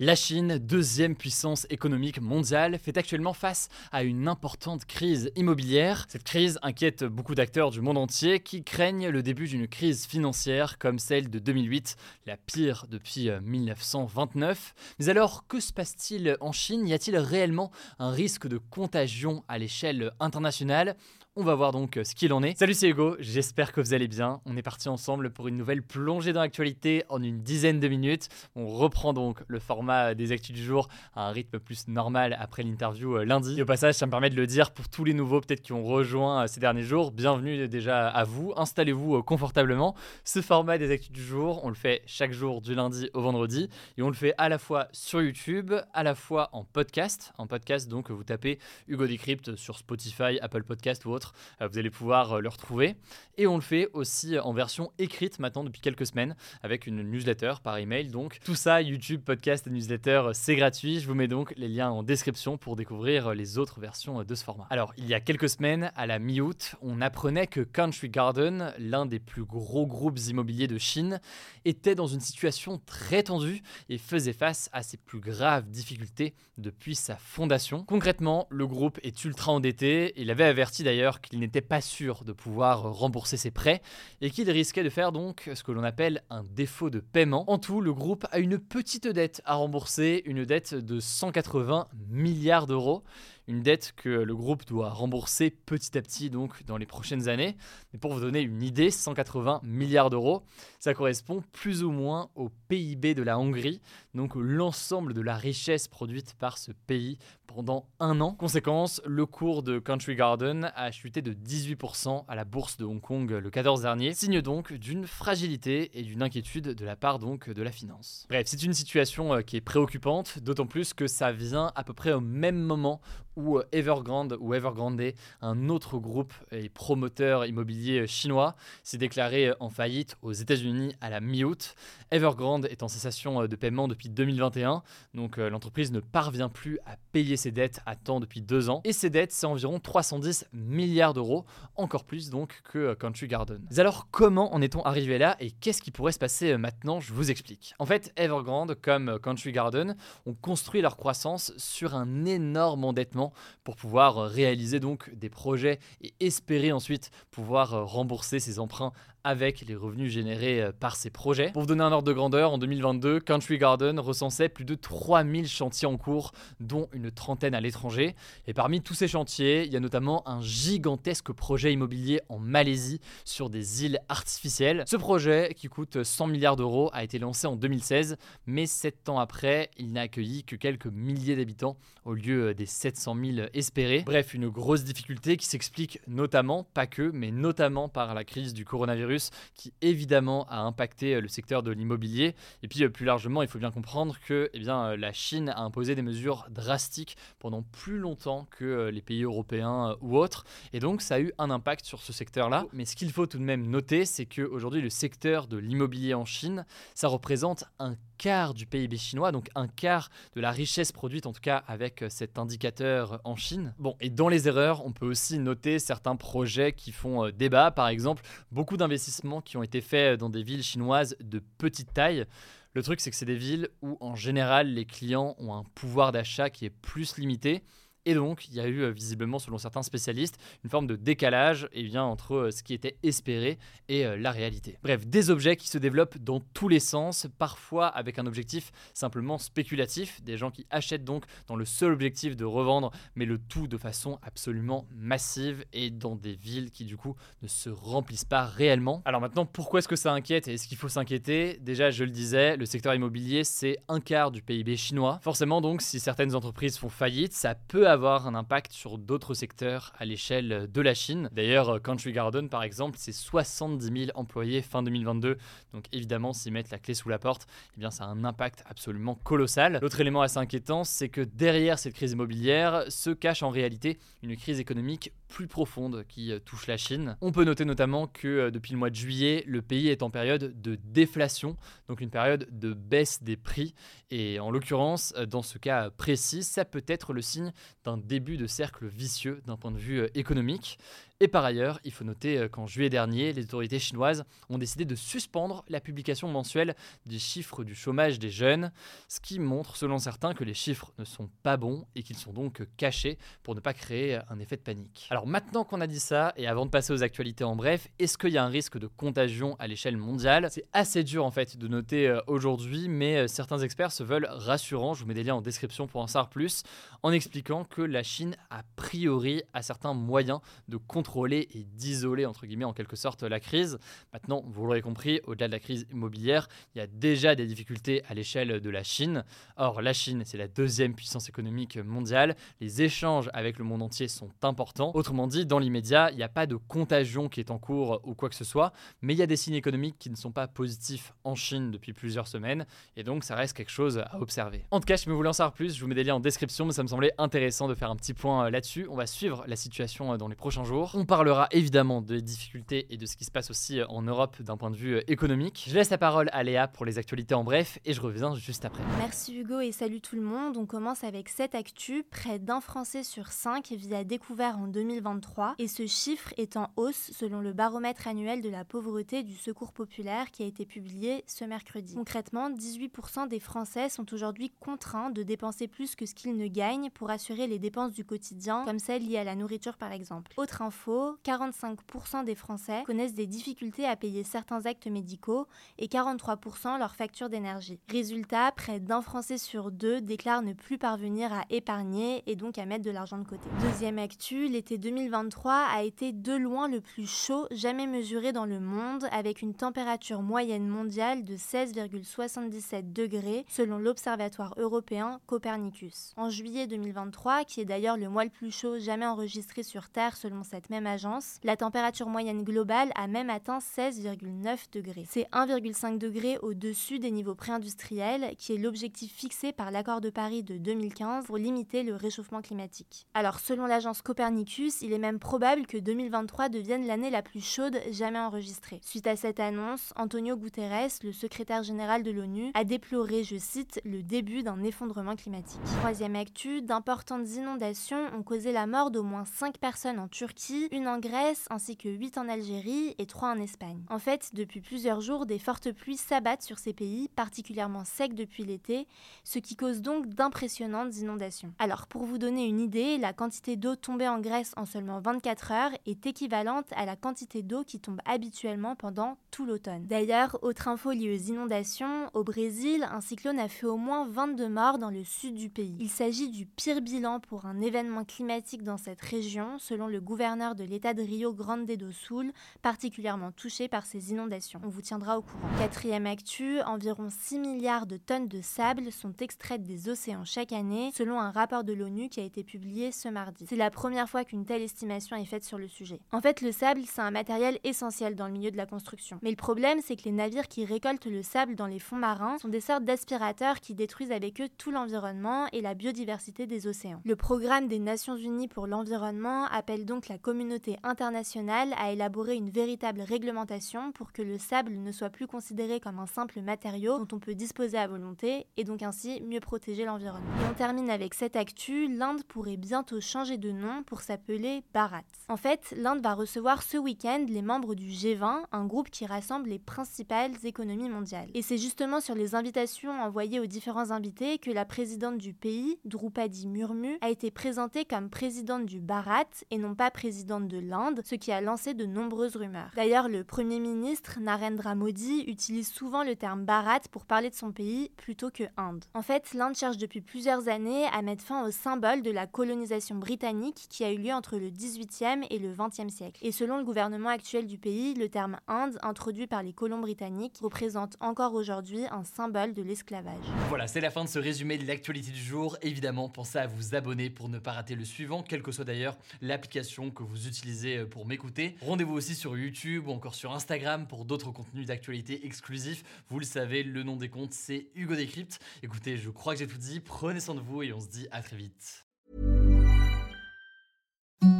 La Chine, deuxième puissance économique mondiale, fait actuellement face à une importante crise immobilière. Cette crise inquiète beaucoup d'acteurs du monde entier qui craignent le début d'une crise financière comme celle de 2008, la pire depuis 1929. Mais alors, que se passe-t-il en Chine? Y a-t-il réellement un risque de contagion à l'échelle internationale? On va voir donc euh, ce qu'il en est. Salut, c'est Hugo, j'espère que vous allez bien. On est parti ensemble pour une nouvelle plongée dans l'actualité en une dizaine de minutes. On reprend donc le format des actus du jour à un rythme plus normal après l'interview euh, lundi. Et au passage, ça me permet de le dire pour tous les nouveaux peut-être qui ont rejoint euh, ces derniers jours. Bienvenue déjà à vous, installez-vous confortablement. Ce format des actus du jour, on le fait chaque jour du lundi au vendredi et on le fait à la fois sur YouTube, à la fois en podcast. En podcast, donc vous tapez Hugo Decrypt sur Spotify, Apple Podcast ou autre euh, vous allez pouvoir euh, le retrouver. Et on le fait aussi en version écrite maintenant depuis quelques semaines avec une newsletter par email. Donc tout ça, YouTube, podcast et newsletter, euh, c'est gratuit. Je vous mets donc les liens en description pour découvrir les autres versions de ce format. Alors, il y a quelques semaines, à la mi-août, on apprenait que Country Garden, l'un des plus gros groupes immobiliers de Chine, était dans une situation très tendue et faisait face à ses plus graves difficultés depuis sa fondation. Concrètement, le groupe est ultra endetté. Il avait averti d'ailleurs qu'il n'était pas sûr de pouvoir rembourser ses prêts et qu'il risquait de faire donc ce que l'on appelle un défaut de paiement. En tout, le groupe a une petite dette à rembourser, une dette de 180 milliards d'euros une dette que le groupe doit rembourser petit à petit dans les prochaines années. Mais pour vous donner une idée, 180 milliards d'euros, ça correspond plus ou moins au PIB de la Hongrie, donc l'ensemble de la richesse produite par ce pays pendant un an. Conséquence, le cours de Country Garden a chuté de 18% à la bourse de Hong Kong le 14 dernier, signe donc d'une fragilité et d'une inquiétude de la part donc de la finance. Bref, c'est une situation euh, qui est préoccupante, d'autant plus que ça vient à peu près au même moment ou Evergrande ou Evergrande, un autre groupe et promoteur immobilier chinois, s'est déclaré en faillite aux États-Unis à la mi-août. Evergrande est en cessation de paiement depuis 2021, donc euh, l'entreprise ne parvient plus à payer ses dettes à temps depuis deux ans. Et ses dettes, c'est environ 310 milliards d'euros, encore plus donc que euh, Country Garden. Mais alors comment en est-on arrivé là et qu'est-ce qui pourrait se passer euh, maintenant? Je vous explique. En fait, Evergrande comme Country Garden ont construit leur croissance sur un énorme endettement pour pouvoir euh, réaliser donc des projets et espérer ensuite pouvoir euh, rembourser ses emprunts avec les revenus générés euh, par ces projets. Pour vous donner un ordre de grandeur, en 2022, Country Garden recensait plus de 3000 chantiers en cours, dont une trentaine à l'étranger. Et parmi tous ces chantiers, il y a notamment un gigantesque projet immobilier en Malaisie sur des îles artificielles. Ce projet, qui coûte 100 milliards d'euros, a été lancé en 2016, mais 7 ans après, il n'a accueilli que quelques milliers d'habitants au lieu des 700 000 espérés. Bref, une grosse difficulté qui s'explique notamment, pas que, mais notamment par la crise du coronavirus qui évidemment a impacté euh, le secteur de l'immobilier. Et puis euh, plus largement, il faut bien comprendre que eh bien, euh, la Chine a imposé des mesures drastiques pendant plus longtemps que les pays européens ou autres. Et donc ça a eu un impact sur ce secteur-là. Mais ce qu'il faut tout de même noter, c'est qu'aujourd'hui le secteur de l'immobilier en Chine, ça représente un quart du PIB chinois, donc un quart de la richesse produite en tout cas avec cet indicateur en Chine. Bon, et dans les erreurs, on peut aussi noter certains projets qui font débat, par exemple beaucoup d'investissements qui ont été faits dans des villes chinoises de petite taille. Le truc, c'est que c'est des villes où, en général, les clients ont un pouvoir d'achat qui est plus limité. Et donc, il y a eu euh, visiblement, selon certains spécialistes, une forme de décalage eh bien, entre euh, ce qui était espéré et euh, la réalité. Bref, des objets qui se développent dans tous les sens, parfois avec un objectif simplement spéculatif, des gens qui achètent donc dans le seul objectif de revendre, mais le tout de façon absolument massive et dans des villes qui du coup ne se remplissent pas réellement. Alors maintenant, pourquoi est-ce que ça inquiète et est-ce qu'il faut s'inquiéter? Déjà, je le disais, le secteur immobilier, c'est un quart du PIB chinois. Forcément donc, si certaines entreprises font faillite, ça peut avoir avoir un impact sur d'autres secteurs à l'échelle de la Chine. D'ailleurs, Country Garden, par exemple, c'est 70 000 employés fin 2022. Donc évidemment, s'ils mettent la clé sous la porte, eh bien, ça a un impact absolument colossal. L'autre élément assez inquiétant, c'est que derrière cette crise immobilière se cache en réalité une crise économique plus profonde qui euh, touche la Chine. On peut noter notamment que euh, depuis le mois de juillet, le pays est en période de déflation, donc une période de baisse des prix. Et en l'occurrence, euh, dans ce cas précis, ça peut être le signe début de cercle vicieux d'un point de vue économique. Et par ailleurs, il faut noter euh, qu'en juillet dernier, les autorités chinoises ont décidé de suspendre la publication mensuelle des chiffres du chômage des jeunes, ce qui montre selon certains que les chiffres ne sont pas bons et qu'ils sont donc cachés pour ne pas créer un effet de panique. Alors maintenant qu'on a dit ça, et avant de passer aux actualités en bref, est-ce qu'il y a un risque de contagion à l'échelle mondiale? C'est assez dur en fait de noter euh, aujourd'hui, mais euh, certains experts se veulent rassurants, je vous mets des liens en description pour en savoir plus, en expliquant que la Chine a priori a certains moyens de contrôler et d'isoler, entre guillemets, en quelque sorte, la crise. Maintenant, vous l'aurez compris, au-delà de la crise immobilière, il y a déjà des difficultés à l'échelle de la Chine. Or, la Chine, c'est la deuxième puissance économique mondiale. Les échanges avec le monde entier sont importants. Autrement dit, dans l'immédiat, il n'y a pas de contagion qui est en cours ou quoi que ce soit, mais il y a des signes économiques qui ne sont pas positifs en Chine depuis plusieurs semaines, et donc ça reste quelque chose à observer. En tout cas, je me voulais en savoir plus, je vous mets des liens en description, mais ça me semblait intéressant de faire un petit point euh, là-dessus. On va suivre la situation euh, dans les prochains jours. On parlera évidemment des difficultés et de ce qui se passe aussi en Europe d'un point de vue euh, économique. Je laisse la parole à Léa pour les actualités en bref et je reviens juste après. Merci Hugo et salut tout le monde. On commence avec cette actu. Près d'un Français sur cinq vit à découvert en 2023 et ce chiffre est en hausse selon le baromètre annuel de la pauvreté du Secours populaire qui a été publié ce mercredi. Concrètement, 18% des Français sont aujourd'hui contraints de dépenser plus que ce qu'ils ne gagnent pour assurer les dépenses du quotidien, comme celles liées à la nourriture par exemple. Autre info, 45% des Français connaissent des difficultés à payer certains actes médicaux et 43% leur facture d'énergie. Résultat, près d'un Français sur deux déclare ne plus parvenir à épargner et donc à mettre de l'argent de côté. Deuxième actu, l'été 2023 a été de loin le plus chaud jamais mesuré dans le monde avec une température moyenne mondiale de 16,77 degrés selon l'Observatoire européen Copernicus. En juillet 2023, qui est d'ailleurs le mois le plus chaud jamais enregistré sur Terre selon cette même agence, la température moyenne globale a même atteint 16,9 degrés. C'est 1,5 degré au-dessus des niveaux préindustriels, qui est l'objectif fixé par l'accord de Paris de 2015 pour limiter le réchauffement climatique. Alors, selon l'agence Copernicus, il est même probable que 2023 devienne l'année la plus chaude jamais enregistrée. Suite à cette annonce, Antonio Guterres, le secrétaire général de l'ONU, a déploré, je cite, le début d'un effondrement climatique. Troisième actu, d'importantes inondations ont causé la mort d'au moins 5 personnes en Turquie, une en Grèce ainsi que 8 en Algérie et 3 en Espagne. En fait, depuis plusieurs jours, des fortes pluies s'abattent sur ces pays, particulièrement secs depuis l'été, ce qui cause donc d'impressionnantes inondations. Alors, pour vous donner une idée, la quantité d'eau tombée en Grèce en seulement 24 heures est équivalente à la quantité d'eau qui tombe habituellement pendant tout l'automne. D'ailleurs, autre info liée aux inondations, au Brésil, un cyclone a fait au moins 22 morts dans le sud du pays. Il s'agit du pire bilan pour un événement climatique dans cette région, selon le gouverneur de l'État Rio Grande do Sul, particulièrement touché par ces inondations. On vous tiendra au courant. Quatrième actu, environ 6 milliards de tonnes de sable sont extraites des océans chaque année, selon un rapport de l'ONU qui a été publié ce mardi. C'est la première fois qu'une telle estimation est faite sur le sujet. En fait, le sable, c'est un matériel essentiel dans le milieu de la construction. Mais le problème, c'est que les navires qui récoltent le sable dans les fonds marins sont des sortes d'aspirateurs qui détruisent avec eux tout l'environnement et la biodiversité des océans. Le programme des Nations Unies pour l'environnement appelle donc la communauté internationale a élaboré une véritable réglementation pour que le sable ne soit plus considéré comme un simple matériau dont on peut disposer à volonté et donc ainsi mieux protéger l'environnement. Et on termine avec cette actu, l'Inde pourrait bientôt changer de nom pour s'appeler Bharat. En fait, l'Inde va recevoir ce week-end les membres du G20, un groupe qui rassemble les principales économies mondiales. Et c'est justement sur les invitations envoyées aux différents invités que la présidente du pays, Drupadi Murmu, a été présentée comme présidente du Bharat et non pas présidente de l'Inde, ce qui a lancé de nombreuses rumeurs. D'ailleurs, le Premier ministre Narendra Modi utilise souvent le terme Bharat pour parler de son pays plutôt que Inde. En fait, l'Inde cherche depuis plusieurs années à mettre fin au symbole de la colonisation britannique qui a eu lieu entre le 18e et le 20e siècle. Et selon le gouvernement actuel du pays, le terme Inde, introduit par les colons britanniques, représente encore aujourd'hui un symbole de l'esclavage. Voilà, c'est la fin de ce résumé de l'actualité du jour. Évidemment, pensez à vous abonner pour ne pas rater le suivant, quelle que soit d'ailleurs l'application que vous utilisez pour m'écouter. Rendez-vous aussi sur YouTube ou encore sur Instagram pour d'autres contenus d'actualité exclusifs. Vous le savez, le nom des comptes, c'est Hugo Décrypte. Écoutez, je crois que j'ai tout dit. Prenez soin de vous et on se dit à très vite.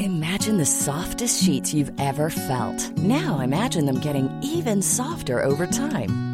Imagine the softest sheets you've ever felt. Now imagine them getting even softer over time.